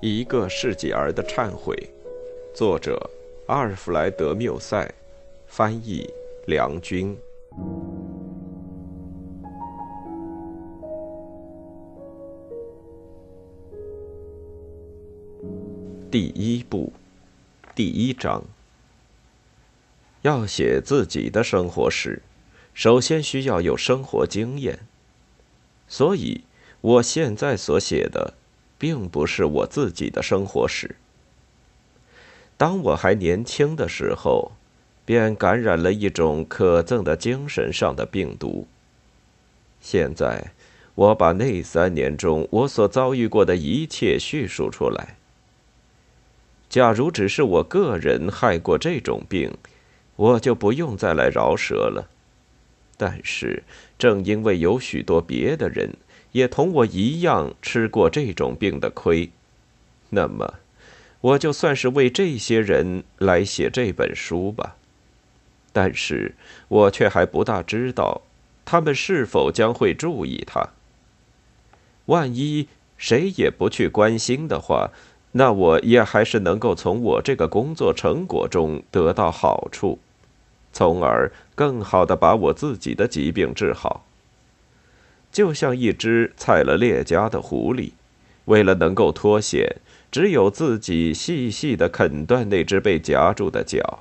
一个世纪儿的忏悔作者阿尔弗莱德缪塞翻译梁军。第一部第一章。要写自己的生活史首先需要有生活经验所以我现在所写的。并不是我自己的生活史。当我还年轻的时候，便感染了一种可憎的精神上的病毒。现在，我把那三年中我所遭遇过的一切叙述出来。假如只是我个人害过这种病，我就不用再来饶舌了。但是，正因为有许多别的人。也同我一样吃过这种病的亏，那么，我就算是为这些人来写这本书吧。但是我却还不大知道，他们是否将会注意它。万一谁也不去关心的话，那我也还是能够从我这个工作成果中得到好处，从而更好地把我自己的疾病治好。就像一只踩了裂痂的狐狸，为了能够脱险，只有自己细细地啃断那只被夹住的脚。